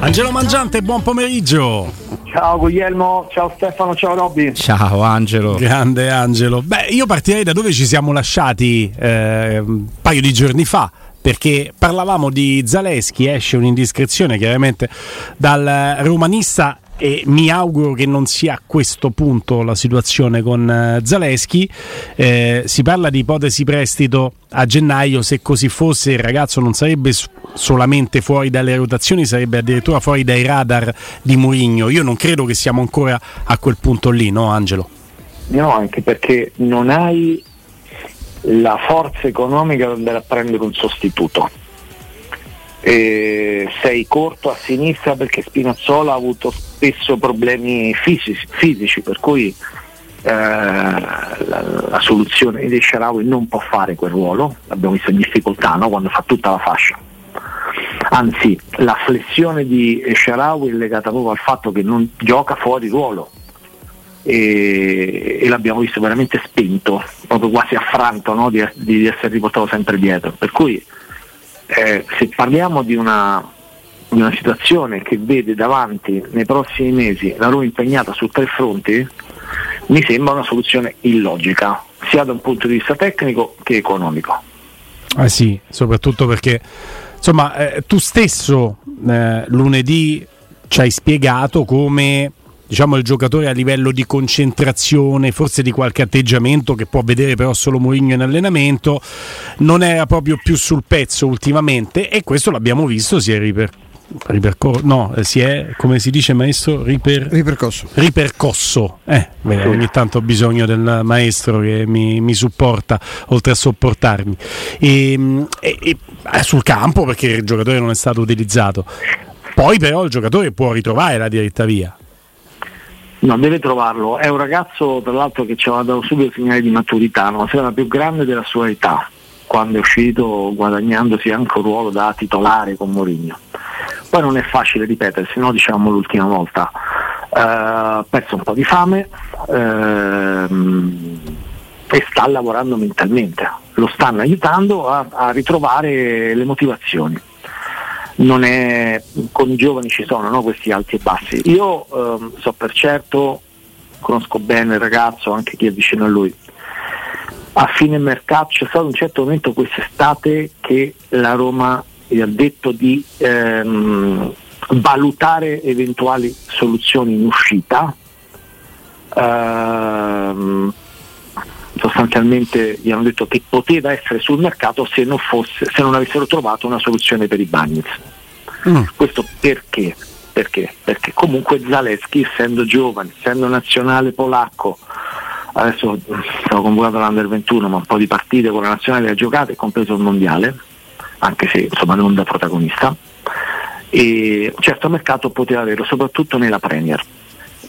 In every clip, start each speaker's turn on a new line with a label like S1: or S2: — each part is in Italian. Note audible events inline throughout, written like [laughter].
S1: Angelo Mangiante, buon pomeriggio.
S2: Ciao Guglielmo, ciao Stefano, ciao Robby.
S3: Ciao Angelo.
S1: Grande Angelo. Beh, io partirei da dove ci siamo lasciati eh, un paio di giorni fa. Perché parlavamo di Zaleschi, esce un'indiscrezione chiaramente dal romanista e mi auguro che non sia a questo punto la situazione con eh, Zaleschi. Eh, si parla di ipotesi prestito a gennaio, se così fosse il ragazzo non sarebbe solamente fuori dalle rotazioni, sarebbe addirittura fuori dai radar di Mourinho. Io non credo che siamo ancora a quel punto lì, no Angelo?
S2: No, anche perché non hai la forza economica per andare a prendere un sostituto. Sei corto a sinistra perché Spinazzola ha avuto spesso problemi fisici, fisici per cui eh, la, la, soluzione di Sharawi non può fare quel ruolo, l'abbiamo visto in difficoltà no? quando fa tutta la fascia. Anzi, la flessione di Sharawi è legata proprio al fatto che non gioca fuori ruolo e, e l'abbiamo visto veramente spento, proprio quasi affranto no? di, di essere riportato sempre dietro. Per cui eh, se parliamo di una, di una, situazione che vede davanti nei prossimi mesi la Roma impegnata su tre fronti, mi sembra una soluzione illogica, sia da un punto di vista tecnico che economico.
S1: Eh sì, soprattutto perché insomma eh, tu stesso eh, lunedì ci hai spiegato come diciamo, il giocatore a livello di concentrazione, forse di qualche atteggiamento che può vedere però solo Mourinho in allenamento, non era proprio più sul pezzo ultimamente e questo l'abbiamo visto, si è ripercorso. Ripercor- no, si è come si dice maestro riper-
S3: ripercosso.
S1: Ripercosso, eh, beh, ogni tanto ho bisogno del maestro che mi, mi supporta oltre a sopportarmi. E, e, e, eh, sul campo perché il giocatore non è stato utilizzato. Poi però il giocatore può ritrovare la diretta via.
S2: No, deve trovarlo. È un ragazzo, tra l'altro, che ci aveva dato subito segnali di maturità, no? era più grande della sua età, quando è uscito guadagnandosi anche un ruolo da titolare con Mourinho. Poi non è facile ripetersi, no? diciamo l'ultima volta. Ha uh, perso un po' di fame uh, e sta lavorando mentalmente. Lo stanno aiutando a, a ritrovare le motivazioni è, con i giovani ci sono no, questi alti e bassi. Io ehm, so per certo, conosco bene il ragazzo, anche chi è vicino a lui. A fine mercato c'è stato un certo momento quest'estate che la Roma gli ha detto di ehm, valutare eventuali soluzioni in uscita. Ehm, sostanzialmente gli hanno detto che poteva essere sul mercato se non, fosse, se non avessero trovato una soluzione per i Bagnets. Mm. Questo perché? perché? Perché comunque Zaleschi, essendo giovane, essendo nazionale polacco, adesso stavo convocato l'Under 21, ma un po' di partite con la nazionale ha giocato, compreso il mondiale, anche se insomma non da protagonista. E certo mercato poteva averlo, soprattutto nella Premier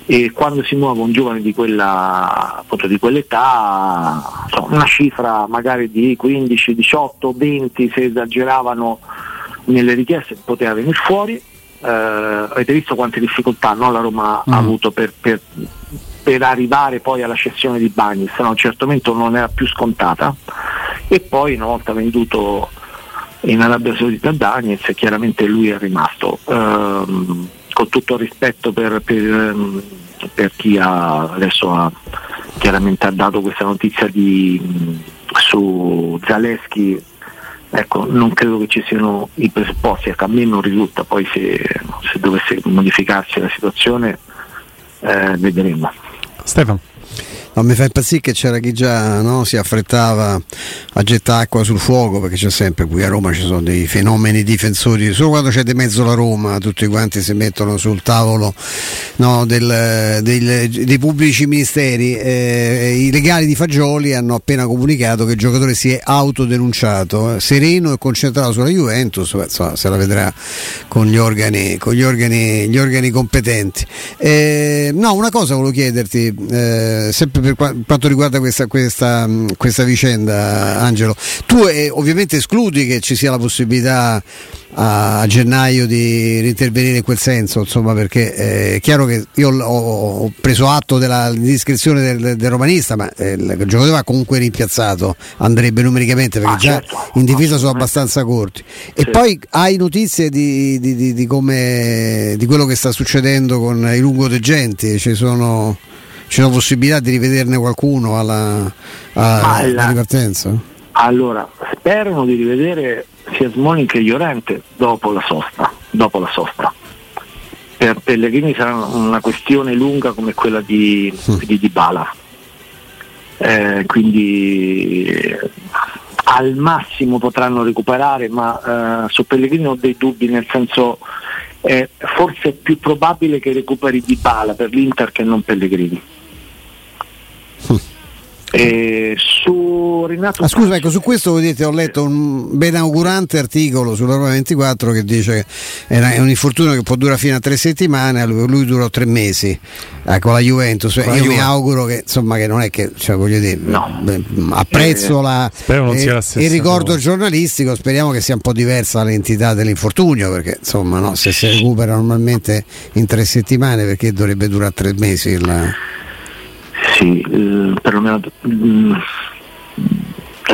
S2: e quando si muove un giovane di, quella, appunto, di quell'età, insomma, una cifra magari di 15, 18, 20 se esageravano nelle richieste poteva venire fuori eh, avete visto quante difficoltà no, la Roma mm. ha avuto per, per, per, arrivare poi alla cessione di Bagnis, no, a un certo momento non era più scontata e poi una volta venduto in Arabia Saudita Daniels chiaramente lui è rimasto. Ehm, con tutto rispetto per, per, ehm, per chi ha, adesso ha chiaramente ha dato questa notizia di, su Zaleschi ecco, non credo che ci siano i presupposti, ecco, a me non risulta, poi se, se dovesse modificarsi la situazione eh, vedremo.
S1: Stefano.
S3: No, mi fa impazzire che c'era chi già no, si affrettava a gettare acqua sul fuoco perché c'è sempre qui a Roma ci sono dei fenomeni difensori. Solo quando c'è di mezzo la Roma tutti quanti si mettono sul tavolo no, del, del, dei pubblici ministeri eh, i legali di Fagioli hanno appena comunicato che il giocatore si è autodenunciato sereno e concentrato sulla Juventus insomma, se la vedrà con gli organi, con gli organi, gli organi competenti. Eh, no una cosa volevo chiederti eh, sempre per quanto riguarda questa, questa, questa vicenda, Angelo, tu eh, ovviamente escludi che ci sia la possibilità a, gennaio di, intervenire in quel senso, insomma, perché eh, è chiaro che io ho, preso atto della discrezione del, del, romanista, ma eh, il giocatore va comunque rimpiazzato, andrebbe numericamente perché ah, già certo. in difesa sono abbastanza corti. E poi hai notizie di, di, di, come, di quello che sta succedendo con i lungotegenti? Ci sono c'è la possibilità di rivederne qualcuno alla, alla, alla ripartenza?
S2: Allora, sperano di rivedere sia Smalling che Llorente dopo la sosta. Dopo la sosta. Per Pellegrini sarà una questione lunga come quella di, mm. di Dybala. Eh, quindi eh, al massimo potranno recuperare, ma eh, su Pellegrini ho dei dubbi, nel senso forse è più probabile che recuperi Dybala per l'Inter che non Pellegrini.
S3: Eh, su Renato ah, scusa, ecco, su questo vedete, ho letto un benaugurante articolo sulla Roma 24 che dice che è un infortunio che può durare fino a tre settimane, lui, durò tre mesi eh, con la Juventus. Con la Io Juve. mi auguro che insomma che non è che cioè, voglio dire, no. apprezzo eh, la, eh, il ricordo giornalistico, speriamo che sia un po' diversa l'entità dell'infortunio, perché insomma no, se si recupera normalmente in tre settimane perché dovrebbe durare tre mesi il
S2: sì, eh, perlomeno mm,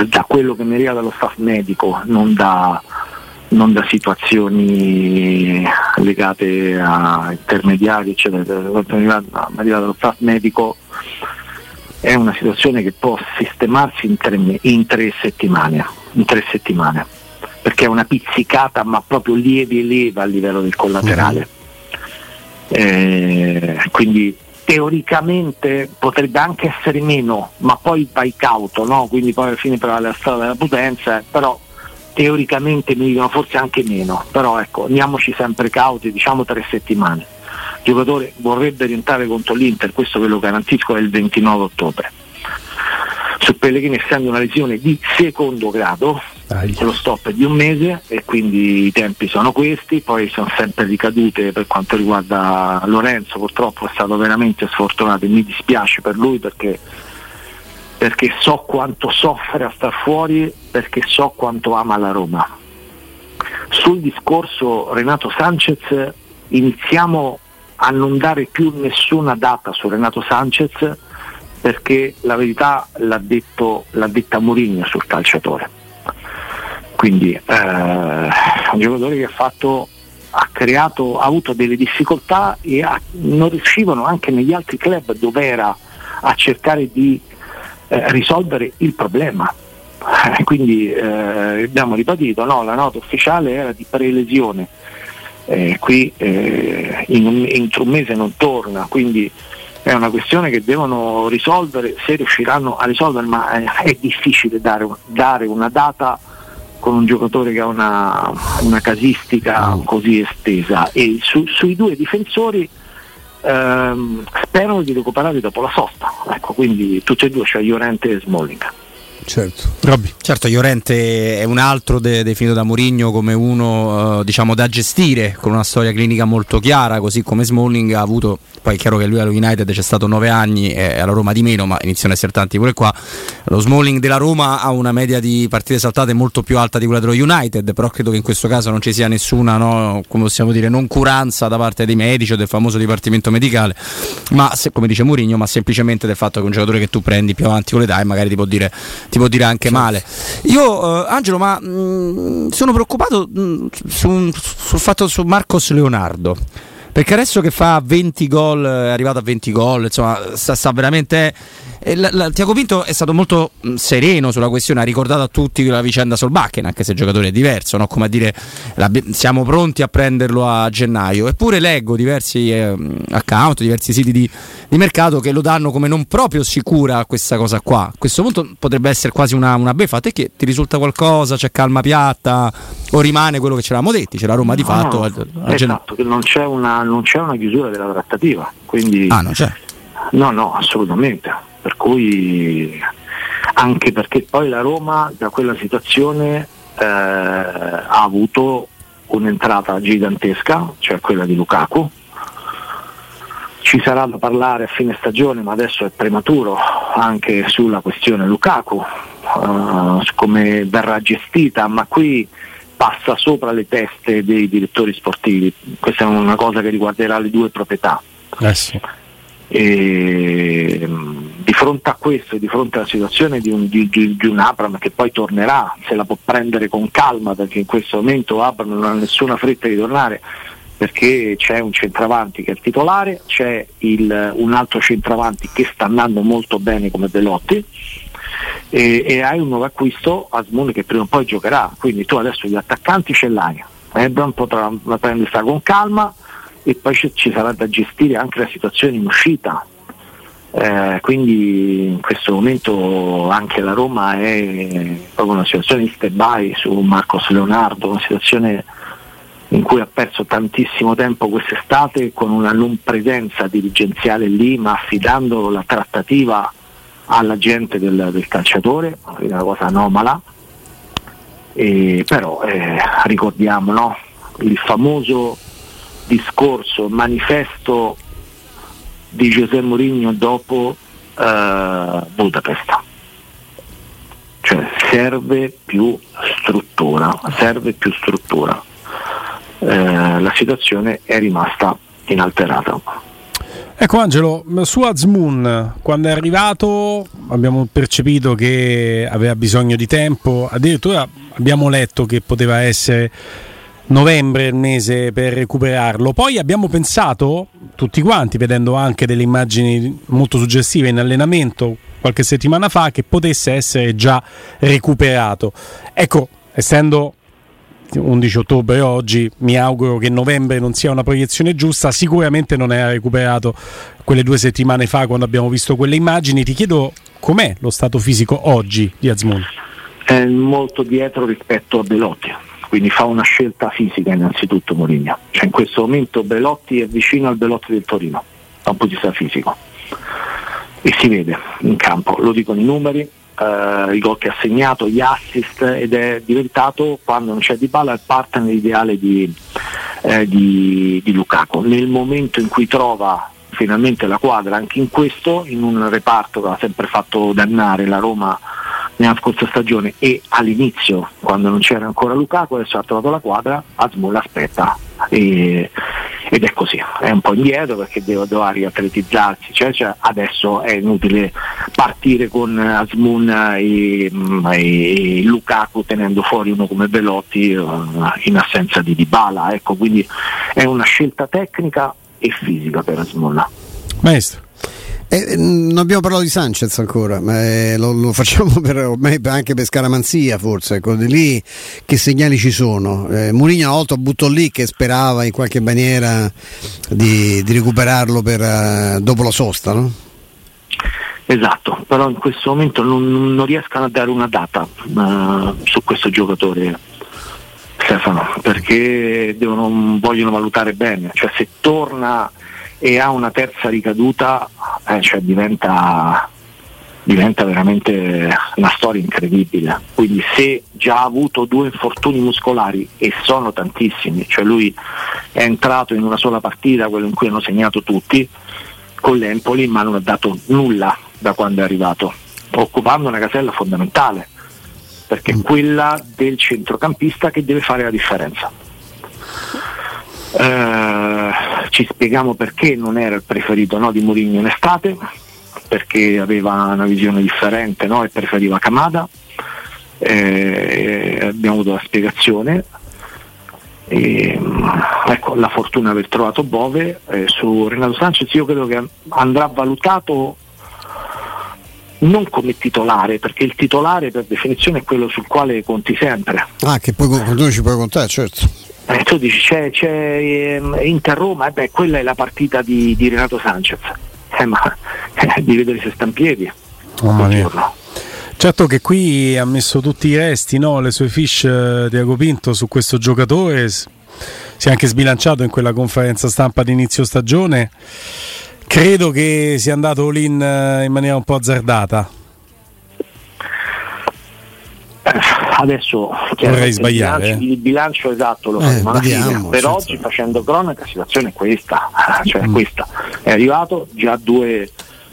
S2: da quello che mi arriva dallo staff medico, non da, non da situazioni legate a intermediari, eccetera. Quanto mi arriva dallo staff medico è una situazione che può sistemarsi in tre, in tre, settimane, in tre settimane, perché è una pizzicata ma proprio lieve e leva a livello del collaterale. Mm-hmm. Eh, quindi teoricamente potrebbe anche essere meno, ma poi vai cauto, no? quindi poi alla fine per la strada della potenza, però teoricamente mi dicono forse anche meno, però ecco, andiamoci sempre cauti, diciamo tre settimane. Il giocatore vorrebbe rientrare contro l'Inter, questo ve lo garantisco, è il 29 ottobre su Pellegrini essendo una lesione di secondo grado, Dai. lo stop è di un mese e quindi i tempi sono questi, poi sono sempre ricadute per quanto riguarda Lorenzo, purtroppo è stato veramente sfortunato e mi dispiace per lui perché, perché so quanto soffre a star fuori, perché so quanto ama la Roma. Sul discorso Renato Sanchez iniziamo a non dare più nessuna data su Renato Sanchez perché la verità l'ha, detto, l'ha detta Mourinho sul calciatore. Quindi eh, un giocatore che ha fatto ha creato, ha avuto delle difficoltà e ha, non riuscivano anche negli altri club dove era a cercare di eh, risolvere il problema. Eh, quindi eh, abbiamo ribadito, no, la nota ufficiale era di prelesione, eh, qui eh, in, entro un mese non torna, quindi è una questione che devono risolvere, se riusciranno a risolvere, ma è, è difficile dare, dare, una data con un giocatore che ha una, una casistica così estesa e su, sui due difensori ehm, sperano di recuperare dopo la sosta, ecco, quindi tutti e due, cioè Llorente e Smalling.
S3: Certo.
S4: Robby. certo, Llorente è un altro de- definito da Mourinho come uno uh, diciamo da gestire con una storia clinica molto chiara, così come Smalling ha avuto, poi è chiaro che lui allo United c'è stato nove anni e alla Roma di meno, ma iniziano a essere tanti pure qua. Lo Smalling della Roma ha una media di partite saltate molto più alta di quella dello United, però credo che in questo caso non ci sia nessuna, no, come possiamo dire, noncuranza da parte dei medici o del famoso dipartimento medicale, ma se, come dice Mourinho, ma semplicemente del fatto che un giocatore che tu prendi più avanti con l'età e magari ti può dire ti può dire anche male. Io, eh, Angelo, ma mh, mm, sono preoccupato mh, mm, su, sul fatto su Marcos Leonardo. Perché adesso che fa 20 gol, è arrivato a 20 gol, insomma, sta, sta veramente la, la, Tiago Pinto è stato molto mh, sereno sulla questione, ha ricordato a tutti la vicenda Solbakken, anche se il giocatore è diverso, no? come a dire la, siamo pronti a prenderlo a gennaio. Eppure leggo diversi eh, account, diversi siti di, di, mercato che lo danno come non proprio sicura questa cosa qua. A questo punto potrebbe essere quasi una, una beffa. A te che ti risulta qualcosa? C'è calma piatta? O rimane quello che ci eravamo detti? C'è la Roma di fatto? No,
S2: a, a esatto, che non c'è, una, non c'è una chiusura della trattativa. Quindi...
S4: Ah, non c'è?
S2: No, no, assolutamente per cui anche perché poi la Roma da quella situazione eh, ha avuto un'entrata gigantesca, cioè quella di Lukaku. Ci sarà da parlare a fine stagione, ma adesso è prematuro anche sulla questione Lukaku, uh, come verrà gestita, ma qui passa sopra le teste dei direttori sportivi. Questa è una cosa che riguarderà le due proprietà.
S1: Eh sì.
S2: E, di fronte a questo e di fronte alla situazione di un, di, di, di un, Abram che poi tornerà, se la può prendere con calma perché in questo momento Abram non ha nessuna fretta di tornare perché c'è un centravanti che è il titolare, c'è il, un altro centravanti che sta andando molto bene come Belotti e, e hai un nuovo acquisto Asmund che prima o poi giocherà, quindi tu adesso gli attaccanti ce l'hai, Abram potrà prendersi con calma e poi ci sarà da gestire anche la situazione in uscita. Eh, quindi in questo momento anche la Roma è proprio una situazione di stand-by su Marcos Leonardo, una situazione in cui ha perso tantissimo tempo quest'estate con una non presenza dirigenziale lì, ma affidando la trattativa alla gente del, del calciatore, quindi una cosa anomala. E, però eh, ricordiamo no? il famoso discorso, manifesto di Giuseppe Mourinho dopo eh, Budapest. Cioè serve più struttura, serve più struttura. Eh, la situazione è rimasta inalterata.
S1: Ecco Angelo, su Azmoon quando è arrivato abbiamo percepito che aveva bisogno di tempo, addirittura abbiamo letto che poteva essere novembre il mese per recuperarlo. Poi abbiamo pensato, tutti quanti, vedendo anche delle immagini molto suggestive in allenamento qualche settimana fa, che potesse essere già recuperato. Ecco, essendo 11 ottobre oggi, mi auguro che novembre non sia una proiezione giusta, sicuramente non era recuperato quelle due settimane fa quando abbiamo visto quelle immagini. Ti chiedo com'è lo stato fisico oggi di Azmoun?
S2: È molto dietro rispetto a Belotti quindi fa una scelta fisica innanzitutto Mourinho. Cioè in questo momento Belotti è vicino al Belotti del Torino, da un punto di vista fisico. E si vede in campo, lo dicono i numeri, eh, i gol che ha segnato, gli assist ed è diventato, quando non c'è Di Bala, il partner ideale di, eh, di, di Lukaku. Nel momento in cui trova finalmente la quadra anche in questo, in un reparto che ha sempre fatto dannare la Roma nella scorsa stagione e all'inizio quando non c'era ancora Lukaku adesso ha trovato la quadra Asmul aspetta e, ed è così. È un po' indietro perché deve, riatletizzarsi cioè, cioè, adesso è inutile partire con Asmun e, e, Lukaku tenendo fuori uno come Velotti uh, in assenza di Dybala ecco quindi è una scelta tecnica e fisica per Asmun
S1: Maestro
S3: eh, non abbiamo parlato di Sanchez ancora, ma eh, lo, lo, facciamo per, anche per scaramanzia forse, ecco, di lì che segnali ci sono. Eh, Mourinho una volta buttò lì che sperava in qualche maniera di, di recuperarlo per, uh, dopo la sosta, no?
S2: Esatto, però in questo momento non, non riescono a dare una data uh, su questo giocatore. Stefano, perché devono, vogliono valutare bene, cioè se torna e ha una terza ricaduta, eh, cioè diventa, diventa veramente una storia incredibile. Quindi se già ha avuto due infortuni muscolari e sono tantissimi, cioè lui è entrato in una sola partita, quello in cui hanno segnato tutti, con l'Empoli, ma non ha dato nulla da quando è arrivato, occupando una casella fondamentale, perché è quella del centrocampista che deve fare la differenza. Eh, ci spieghiamo perché non era il preferito no, di Mourinho in estate, perché aveva una visione differente no, e preferiva Camada. Eh, abbiamo avuto la spiegazione. E, ecco, la fortuna di aver trovato Bove eh, su Renato Sanchez io credo che andrà valutato non come titolare, perché il titolare per definizione è quello sul quale conti sempre.
S3: Ah, che poi tu ci puoi contare, certo.
S2: Eh, tu dici c'è, c'è eh, Inter-Roma, e beh, quella è la partita di, di Renato Sanchez, eh, ma [laughs] eh, devi vedere se sta in piedi.
S1: Oh, Certo che qui ha messo tutti i resti, no? le sue fish di eh, Agopinto su questo giocatore, si è anche sbilanciato in quella conferenza stampa di inizio stagione. Credo che sia andato lì eh, in maniera un po' azzardata.
S2: Adesso
S1: vorrei sbagliare
S2: il bilancio, il bilancio esatto lo faremo eh, vediamo, per oggi facendo cronaca la situazione è questa [laughs] cioè mm. questa. È arrivato già due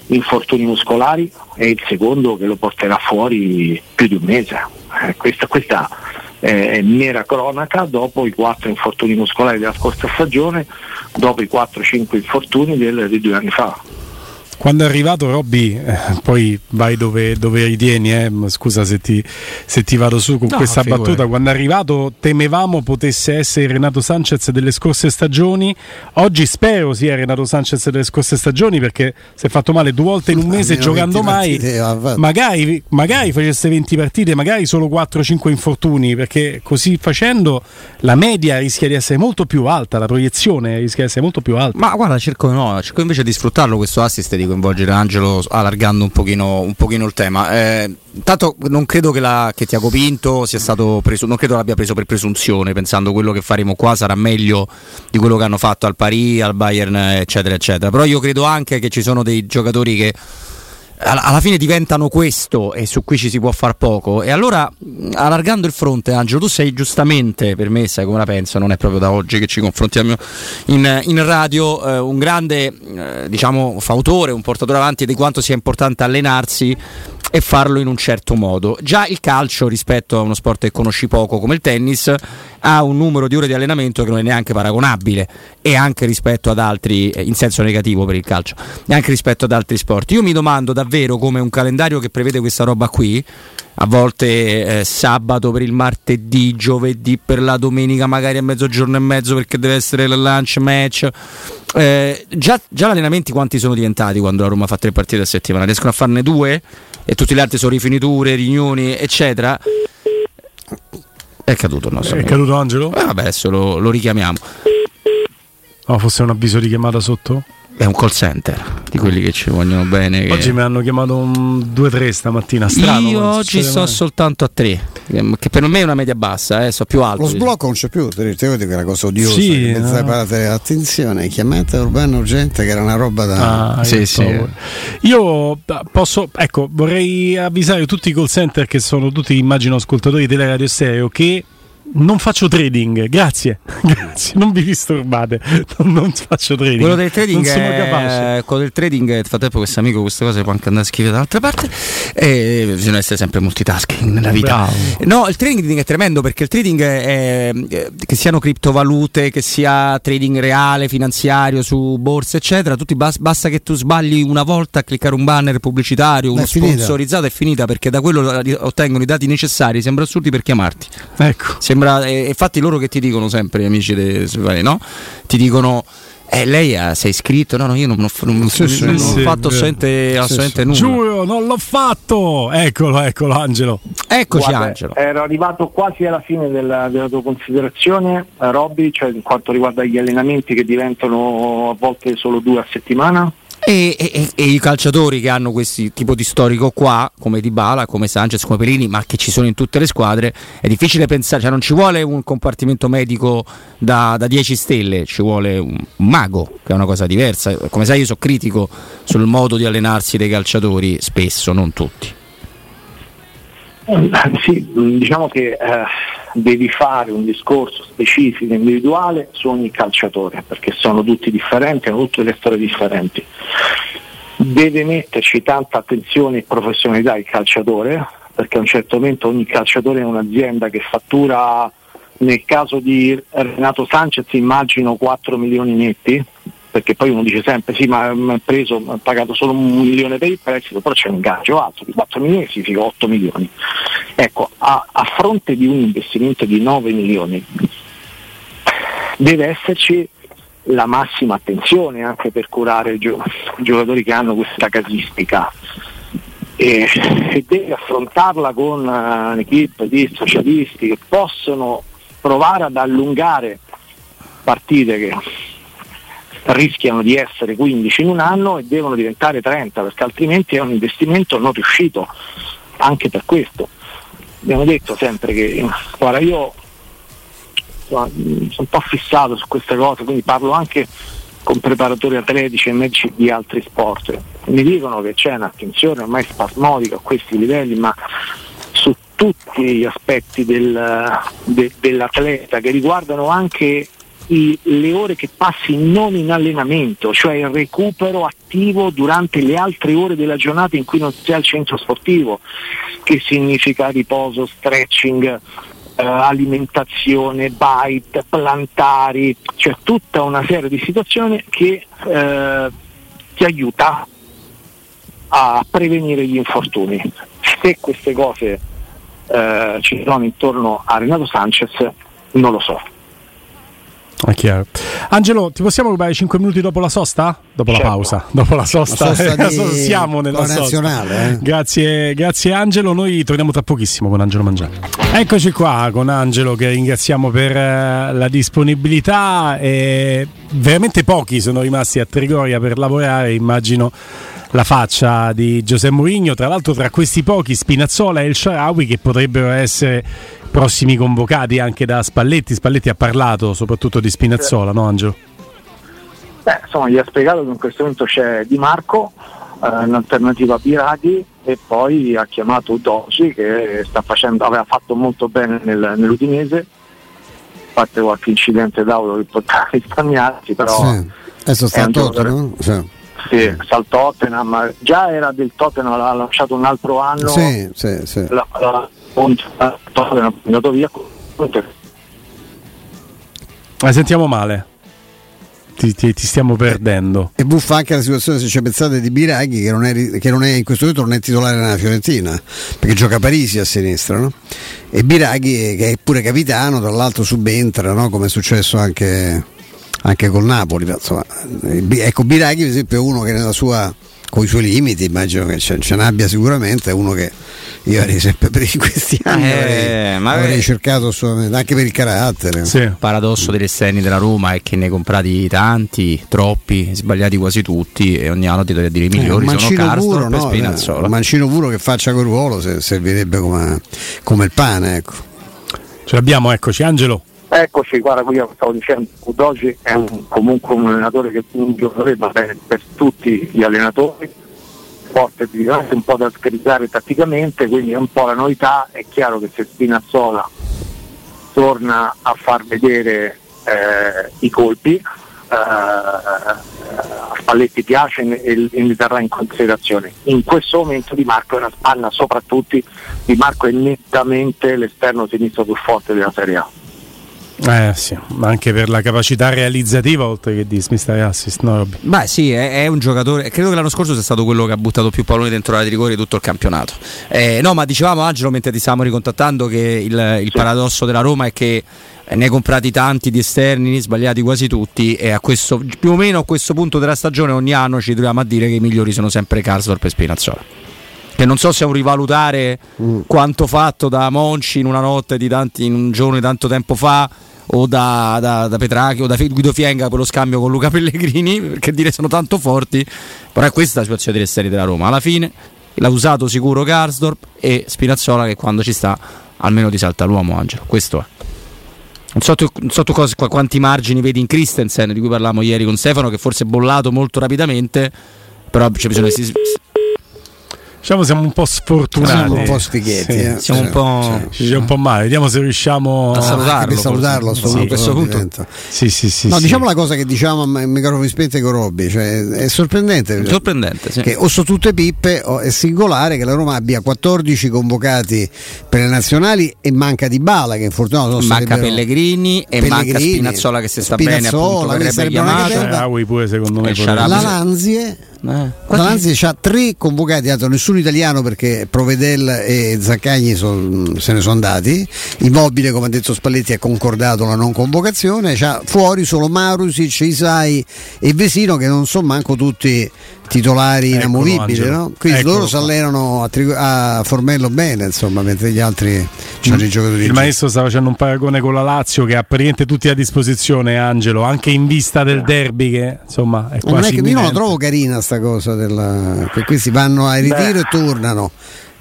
S2: infortuni muscolari e il secondo che lo porterà fuori più di un mese. Eh, questa, questa è, è mera cronaca. Dopo i quattro infortuni muscolari della scorsa stagione dopo i 4-5 infortuni del, di due anni fa
S1: quando è arrivato Robby, eh, poi vai dove, dove ritieni, eh, scusa se ti, se ti, vado su con no, questa figure. battuta, quando è arrivato temevamo potesse essere Renato Sanchez delle scorse stagioni, oggi spero sia Renato Sanchez delle scorse stagioni perché si è fatto male due volte in un [laughs] mese giocando mai, magari, magari facesse 20 partite, magari solo 4-5 infortuni, perché così facendo la media rischia di essere molto più alta, la proiezione rischia di essere molto più alta.
S4: Ma guarda, cerco, no, cerco invece di sfruttarlo questo assist di coinvolgere Angelo allargando un pochino, un pochino il tema. Eh, intanto non credo che, la, che Tiago Pinto sia stato preso, non credo l'abbia preso per presunzione, pensando quello che faremo qua sarà meglio di quello che hanno fatto al Paris, al Bayern, eccetera, eccetera. Però io credo anche che ci sono dei giocatori che alla fine diventano questo e su cui ci si può far poco. E allora, allargando il fronte, Angelo, tu sei giustamente, per me, sai come la penso, non è proprio da oggi che ci confrontiamo in, in radio, eh, un grande, eh, diciamo, fautore, un portatore avanti di quanto sia importante allenarsi e farlo in un certo modo. Già il calcio, rispetto a uno sport che conosci poco come il tennis, ha un numero di ore di allenamento che non è neanche paragonabile e anche rispetto ad altri, eh, in senso negativo per il calcio, e anche rispetto ad altri sport. Io mi domando davvero come un calendario che prevede questa roba qui, a volte eh, sabato per il martedì, giovedì per la domenica, magari a mezzogiorno e mezzo perché deve essere il lunch match. Eh, già, già allenamenti quanti sono diventati quando la Roma fa tre partite a settimana? Riescono a farne due? E tutti gli altri sono rifiniture, riunioni, eccetera. È caduto il nostro.
S1: È amico. caduto Angelo?
S4: Eh, vabbè, adesso lo, lo richiamiamo.
S1: Oh, fosse un avviso di chiamata sotto?
S4: È un call center di quelli che ci vogliono bene.
S1: Oggi
S4: che...
S1: mi hanno chiamato un 2-3 stamattina. Strano.
S4: Io oggi sto mai. soltanto a 3, che per me è una media bassa, eh, so più alto.
S3: Lo sblocco non c'è più, ti ricordi che è una cosa odiosa. Sì, no. parate, attenzione, chiamata urbana urgente, che era una roba da.
S1: Ah, sì, sì. Io posso, ecco, vorrei avvisare tutti i call center che sono tutti, immagino, ascoltatori della radio stereo che non faccio trading, grazie. [laughs] grazie. non vi disturbate. Non, non, faccio trading.
S4: Quello del trading, non sono capace. quello del trading, nel frattempo, questo amico queste cose può anche andare a scrivere da un'altra parte. E bisogna essere sempre multitasking nella vita. Bravo. No, il trading è tremendo perché il trading è, che siano criptovalute, che sia trading reale, finanziario su borse, eccetera. Tutti bas- basta che tu sbagli una volta a cliccare un banner pubblicitario, uno è sponsorizzato, finita. è finita perché da quello ottengono i dati necessari. Sembra assurdi per chiamarti.
S1: Ecco.
S4: Sembra, eh, infatti loro che ti dicono sempre, amici dei no? Ti dicono eh, lei ha, sei iscritto? No, no, io non, non, sì, sì, non sì, ho fatto assolutamente, assolutamente nulla.
S1: Giuro, non l'ho fatto! Eccolo, eccolo Angelo.
S4: Eccoci Guarda, Angelo.
S2: Ero arrivato quasi alla fine della, della tua considerazione, Robby, cioè in quanto riguarda gli allenamenti che diventano a volte solo due a settimana.
S4: E, e, e, i calciatori che hanno questo tipo di storico qua, come Dybala, come Sanchez, come Pelini, ma che ci sono in tutte le squadre, è difficile pensare, cioè non ci vuole un compartimento medico da, da 10 stelle, ci vuole un, un, mago, che è una cosa diversa. Come sai io sono critico sul modo di allenarsi dei calciatori, spesso, non tutti.
S2: Eh, sì, diciamo che eh, devi fare un discorso specifico, individuale su ogni calciatore, perché sono tutti differenti, hanno tutte le storie differenti. Deve metterci tanta attenzione e professionalità il calciatore, perché a un certo momento ogni calciatore è un'azienda che fattura, nel caso di Renato Sanchez immagino 4 milioni netti, perché poi uno dice sempre sì ma ha preso, ha pagato solo un milione per il prestito, però c'è un ingaggio alto di 4 milioni significa 8 milioni. Ecco, a, a fronte di un investimento di 9 milioni deve esserci la massima attenzione anche per curare i gio- giocatori che hanno questa casistica e, e deve affrontarla con uh, un'equipe di specialisti che possono provare ad allungare partite che rischiano di essere 15 in un anno e devono diventare 30 perché altrimenti è un investimento non riuscito anche per questo. Abbiamo detto sempre che guarda io sono un po' fissato su queste cose quindi parlo anche con preparatori atletici e medici di altri sport. Mi dicono che c'è un'attenzione ormai spasmodica a questi livelli ma su tutti gli aspetti del, de, dell'atleta che riguardano anche i, le ore che passi non in allenamento, cioè il recupero attivo durante le altre ore della giornata in cui non sei al centro sportivo, che significa riposo, stretching, eh, alimentazione, bite, plantari, cioè tutta una serie di situazioni che eh, ti aiuta a prevenire gli infortuni. Se queste cose eh, ci sono intorno a Renato Sanchez, non lo so.
S1: È chiaro. Angelo, ti possiamo rubare 5 minuti dopo la sosta? Dopo certo. la pausa, dopo la sosta,
S3: la sosta [laughs]
S1: siamo nella sosta.
S3: Eh?
S1: Grazie, grazie Angelo, noi torniamo tra pochissimo con Angelo Mangiani. Eccoci qua con Angelo che ringraziamo per uh, la disponibilità e veramente pochi sono rimasti a Trigoria per lavorare, immagino la faccia di Giuseppe Mourinho, tra l'altro tra questi pochi Spinazzola e il Sharawi che potrebbero essere prossimi convocati anche da Spalletti. Spalletti ha parlato soprattutto di Spinazzola, no Angelo?
S2: Beh, insomma, gli ha spiegato che in questo momento c'è Di Marco, eh, in alternativa a Biraghi e poi ha chiamato Udoci che facendo, aveva fatto molto bene nel, nell'Udinese, a parte qualche incidente d'auto che poteva [laughs] risparmiarsi, però... Sì.
S3: Adesso sta a Tottenham?
S2: Sì. Sì, sta al Tottenham, già era del Tottenham, l'ha lasciato un altro anno.
S3: Sì, sì, sì.
S2: La, la, è andato via.
S1: Ma sentiamo male. Ti, ti, ti, stiamo perdendo.
S3: E buffa anche la situazione, se ci pensate, di Biraghi, che non, è, che non è in questo momento non è titolare nella Fiorentina, perché gioca Parisi a sinistra, no? E Biraghi, che è pure capitano, tra l'altro subentra, no? come è successo anche, anche col Napoli. Insomma, ecco, Biraghi, per esempio, è uno che nella sua con i suoi limiti, immagino che ce, ce n'abbia sicuramente, uno che io avrei sempre per [laughs] questi anni eh, avrei, avrei cercato anche per il carattere.
S4: Sì. Il paradosso degli esterni della Roma è che ne hai comprati tanti, troppi, sbagliati quasi tutti e ogni anno ti devi dire i migliori eh, sono Carstor no, Spinazzola.
S3: Un mancino puro che faccia quel ruolo se, servirebbe come, come il pane. Ecco.
S1: Ce l'abbiamo, eccoci Angelo.
S2: Eccoci, guarda, io stavo dicendo, Udogi è un, comunque un allenatore che un giocatore va bene per tutti gli allenatori forte anche un po' da scrittare tatticamente, quindi è un po' la novità, è chiaro che se Spinazzola torna a far vedere eh, i colpi, eh, a Spalletti piace e, e li terrà in considerazione. In questo momento Di Marco è una spanna soprattutto, Di Marco è nettamente l'esterno sinistro più forte della Serie A.
S1: Eh sì, anche per la capacità realizzativa oltre che di smist assist, no Robby?
S4: Beh sì, è, è, un giocatore, credo che l'anno scorso sia stato quello che ha buttato più palloni dentro la rigore di tutto il campionato. Eh, no, ma dicevamo Angelo mentre ti stavamo ricontattando che il, il paradosso della Roma è che ne hai comprati tanti di esterni, sbagliati quasi tutti e questo, più o meno a questo punto della stagione ogni anno ci troviamo a dire che i migliori sono sempre Karsdorp e Spinazzola che non so se è un rivalutare mm. quanto fatto da Monci in una notte di tanti, in un giorno di tanto tempo fa o da, da, da Petracchi o da Guido Fienga per lo scambio con Luca [laughs] Pellegrini, perché dire sono tanto forti, però è questa la situazione delle serie della Roma. Alla fine l'ha usato sicuro Garsdorp e Spinazzola che quando ci sta almeno ti salta l'uomo Angelo, questo è. Non so, tu, non so tu cosa, quanti margini vedi in Christensen, di cui parlavamo ieri con Stefano, che forse è bollato molto rapidamente, però c'è bisogno di
S1: Diciamo siamo un po' sfortunati.
S3: Siamo un po' sfighetti. Sì.
S4: Eh. Siamo un po',
S1: sì. un po' male. Vediamo se riusciamo
S4: a salutarlo.
S3: A salutarlo
S4: sì, a questo punto.
S1: Sì, sì, sì.
S3: No,
S1: sì.
S3: diciamo la cosa che diciamo a microfoni spenti con Robby. Cioè, è sorprendente.
S4: Sorprendente, sì.
S3: Che o sono tutte pippe, o è singolare che la Roma abbia 14 convocati per le nazionali e manca di Bala, che infortunato
S4: Manca Pellegrini e Pellegrini, manca Spinazzola che si sta
S3: Spinazzola,
S4: bene, appunto, verrebbe chiamato.
S1: Eh, pure secondo me.
S3: La Lanzie eh. La Lanzi ha tre convocati, altro nessuno italiano perché Provedel e Zaccagni son, se ne sono andati. Immobile, come ha detto Spalletti, ha concordato la non convocazione. C'ha fuori solo Marusic, Isai e Vesino che non sono manco tutti titolari
S1: Eccolo,
S3: inamovibili. No? Quindi
S1: Eccolo
S3: loro si allenano a, tri- a, Formello bene, insomma, mentre gli altri c'hanno i giocatori.
S1: Il maestro sta facendo un paragone con la Lazio che ha praticamente tutti a disposizione, Angelo, anche in vista del derby che insomma è quasi
S3: non è che io non la trovo carina sta cosa della... che questi vanno a ritiro
S2: Beh.
S3: e tornano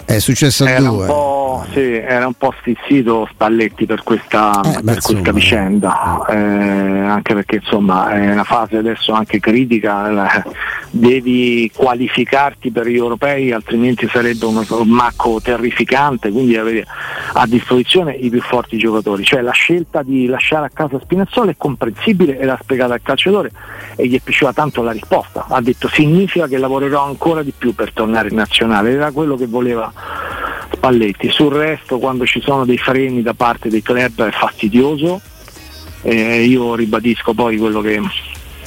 S3: è successo a
S2: era
S3: due.
S2: un po', sì, era un po' stizzito Spalletti per questa,
S3: Eh,
S2: per questa vicenda, eh, anche perché insomma è una fase adesso anche critica, devi qualificarti per gli europei altrimenti sarebbe un, un macco terrificante, quindi avere a disposizione i più forti giocatori, cioè la scelta di lasciare a casa Spinazzola è comprensibile e l'ha spiegata al calciatore e gli è piaciuta tanto la risposta, ha detto significa che lavorerò ancora di più per tornare in nazionale, era quello che voleva Spalletti. Sul resto, quando ci sono dei freni da parte dei club è fastidioso. Eh, io ribadisco poi quello che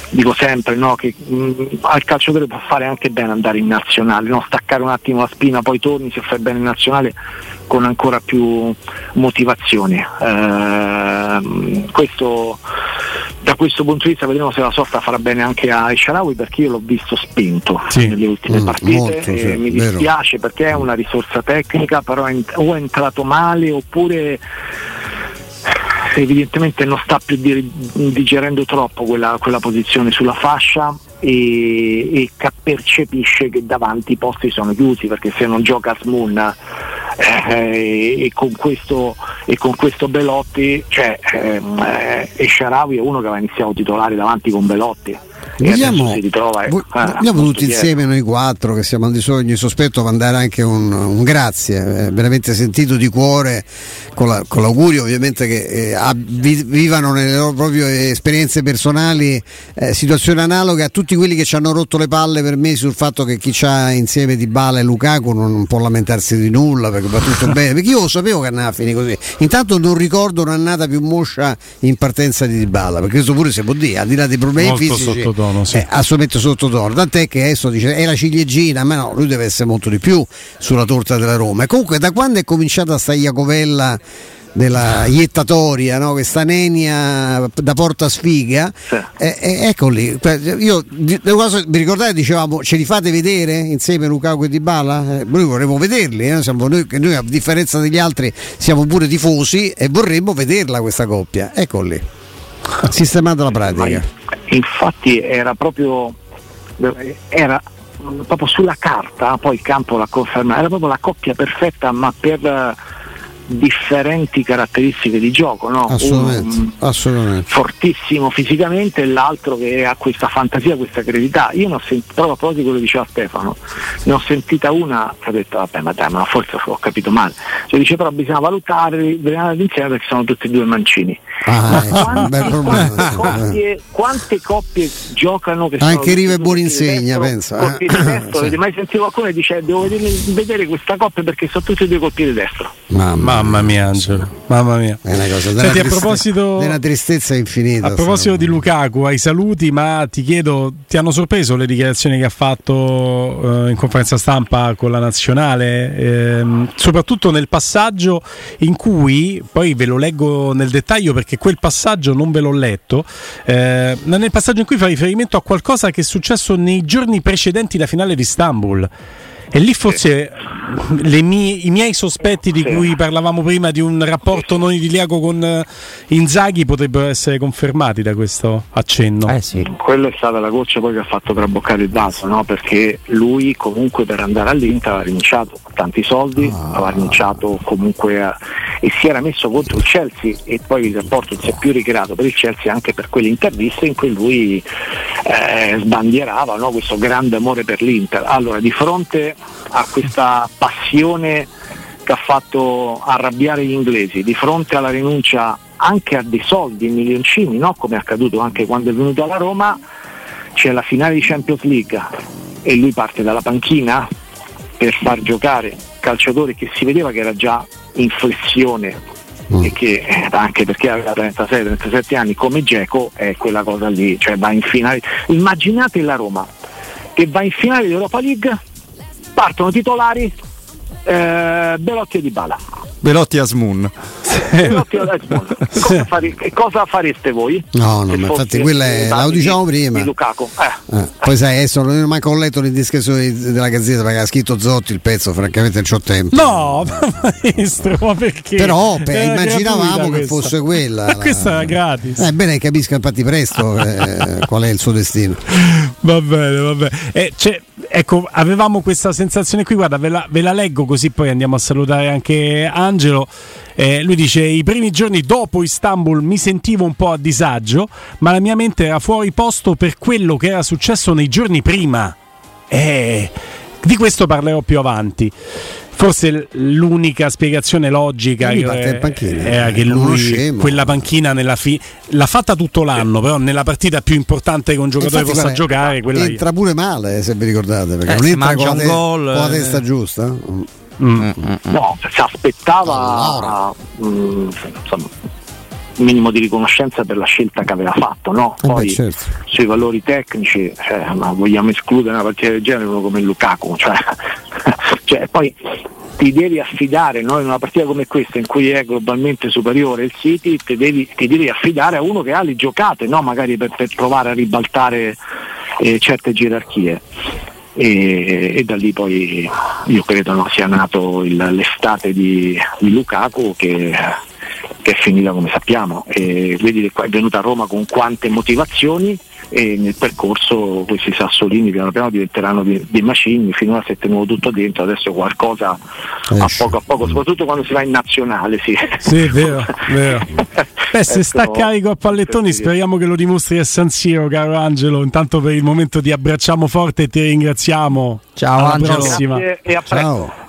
S2: dico sempre, no? che mh, al calciatore può fare anche bene andare in nazionale, no? staccare un attimo la spina, poi torni se fai bene in nazionale con ancora più motivazione. Eh, questo, da questo punto di vista vedremo se la sorta farà bene anche a Esharawi perché io l'ho visto spento
S1: Sì.
S2: nelle ultime
S3: Mm,
S2: partite
S3: molto, sì,
S2: mi
S3: vero.
S2: dispiace perché è una risorsa tecnica però è o è entrato male oppure evidentemente non sta più di- digerendo troppo quella, quella posizione sulla fascia e, e percepisce che davanti i posti sono chiusi perché se non gioca Smoon eh, e, con questo, e con questo Belotti cioè ehm, eh, Esharawi è uno che aveva iniziato titolare davanti con Belotti. e
S3: Vogliamo,
S2: ritrova
S3: vo-
S2: eh,
S3: vogliamo tutti insieme noi quattro che siamo al di sogno sospetto mandare anche un, un grazie, eh, veramente sentito di cuore, con, la- con l'augurio ovviamente che eh, ab- vi- vivano nelle loro proprie esperienze personali eh, situazioni analoghe a tutti quelli che ci hanno rotto le palle per me sul fatto che chi c'ha insieme di Bala e Lukaku non, non può lamentarsi di nulla perché va tutto bene, perché io lo sapevo che andava a finire così. Intanto non ricordo un'annata più moscia in partenza di Dybala, perché questo pure si può dire, al di là dei problemi
S1: Molto
S3: fisici
S1: sottotono, sì.
S3: è assolutamente sottotono. Tant'è che adesso dice è la ciliegina, ma no, lui deve essere molto di più sulla torta della Roma. E comunque da quando è cominciata sta Iacovella della iettatoria, no? questa nenia da porta sfiga,
S2: Sì.
S3: eh, eh, eccoli. Io vi ricordate dicevamo ce li fate vedere insieme Lukaku e Dybala? Eh, noi vorremmo vederli, eh? Siamo noi, noi a differenza degli altri siamo pure tifosi e vorremmo vederla questa coppia. Eccoli. Sistemata la pratica.
S2: Infatti era proprio era proprio sulla carta, poi il campo l'ha confermato, era proprio la coppia perfetta ma per differenti caratteristiche di gioco, no?
S3: Assolutamente,
S2: Un-
S3: assolutamente.
S2: fortissimo fisicamente e l'altro che ha questa fantasia, questa creatività. Io ne ho sentito, proprio a proposito di quello che diceva Stefano, ne ho sentita una che ho detto vabbè ma dai, ma forse ho capito male. Cioè dice però bisogna valutare, vedere insieme perché sono tutti e due mancini.
S3: Ah, eh,
S2: quante,
S3: problema.
S2: coppie, quante coppie giocano che
S3: Anche Riva e Buoninsegna,
S2: destro,
S3: eh.
S2: col piede destro?
S3: Sì.
S2: Avete mai sentito qualcuno che dice devo vedere, vedere questa coppia perché sono tutti e due col piede destro?
S3: Mamma,
S1: Mamma mia, Angelo. Mamma mia.
S3: È una cosa della,
S1: Senti, a proposito-
S3: della tristezza infinita.
S1: A proposito di Lukaku, ai saluti, ma ti chiedo, ti hanno sorpreso le dichiarazioni che ha fatto eh, in conferenza stampa con la nazionale? Ehm, soprattutto nel passaggio in cui, poi ve lo leggo nel dettaglio perché quel passaggio non ve l'ho letto, eh, ma nel passaggio in cui fa riferimento a qualcosa che è successo nei giorni precedenti la finale di Istanbul. E lì forse mie, i miei sospetti di sì. cui parlavamo prima di un rapporto non idiliaco con uh, Inzaghi potrebbero essere confermati da questo accenno.
S2: Eh sì. Quello è stata la goccia poi che ha fatto traboccare il vaso, no? perché lui comunque per andare all'Inter aveva rinunciato a tanti soldi, ah. aveva rinunciato comunque a, e si era messo contro il Chelsea e poi il rapporto si è più ricreato per il Chelsea anche per quelle interviste in cui lui eh, sbandierava no? questo grande amore per l'Inter. Allora di fronte a questa passione che ha fatto arrabbiare gli inglesi, di fronte alla rinuncia anche a dei soldi, milioncini, no? come è accaduto anche quando è venuto alla Roma, c'è la finale di Champions League e lui parte dalla panchina per far giocare calciatore che si vedeva che era già in flessione mm. e che anche perché aveva 36-37 anni come Geco è quella cosa lì, cioè va in finale. Immaginate la Roma che va in finale di Europa League, partono titolari eh, Belotti e Di Bala.
S4: Belotti Asmun.
S2: Belotti Asmun. [laughs] Cosa, fare, cosa, fareste voi?
S3: No, no, ma infatti quella è, la diciamo prima.
S2: Di Lukaku. Eh.
S3: Eh. Poi sai, adesso non ho manco letto l'indiscrezione della Gazzetta perché ha scritto Zotti il pezzo, francamente non c'ho tempo.
S1: No, [laughs] maestro, ma perché?
S3: Però beh, immaginavamo che fosse quella. [laughs]
S1: Ma questa era gratis.
S3: Eh, bene, capisca infatti presto eh, qual è il suo destino.
S1: Va bene, va bene. Eh, ecco, avevamo questa sensazione qui, guarda, ve la, ve la leggo così poi andiamo a salutare anche Angelo. Eh, lui dice: I primi giorni dopo Istanbul mi sentivo un po' a disagio, ma la mia mente era fuori posto per quello che era successo nei giorni prima. Eh, di questo parlerò più avanti. Forse l'unica spiegazione logica
S3: che, panchina,
S1: era che lui quella panchina nella fi- l'ha fatta tutto l'anno, però nella partita più importante che un giocatore Infatti, possa giocare quella
S3: entra pure male, se vi ricordate, perché
S4: eh,
S3: non entra con
S4: la, te-
S3: con la testa giusta.
S2: Mm. Mm, mm, mm. No, si aspettava allora. mh, insomma, un minimo di riconoscenza per la scelta che aveva fatto, no?
S3: Eh Poi beh, certo.
S2: sui valori tecnici, cioè, ma vogliamo escludere una partita del genere uno come Lukaku, cioè, [laughs] cioè, poi ti devi affidare no? in una partita come questa in cui è globalmente superiore il City, ti devi, ti devi affidare a uno che ha le giocate, no? magari per, per, provare a ribaltare eh, certe gerarchie. E, e, da lì poi io credo no, sia nato il, l'estate di, di Lukaku che è finita come sappiamo e vedi che è venuta a Roma con quante motivazioni e nel percorso questi sassolini piano piano diventeranno dei, dei macigni, finora si è tenuto tutto dentro, adesso qualcosa a poco a poco, soprattutto quando si va in nazionale. Sì,
S1: sì vero, [laughs] vero. Beh, se sta ecco, carico a pallettoni speriamo che lo dimostri a San Siro, caro Angelo. Intanto per il momento ti abbracciamo forte e ti ringraziamo.
S4: Ciao
S1: Alla
S4: Angelo.
S1: Prossima.
S2: Grazie e a presto. Ciao.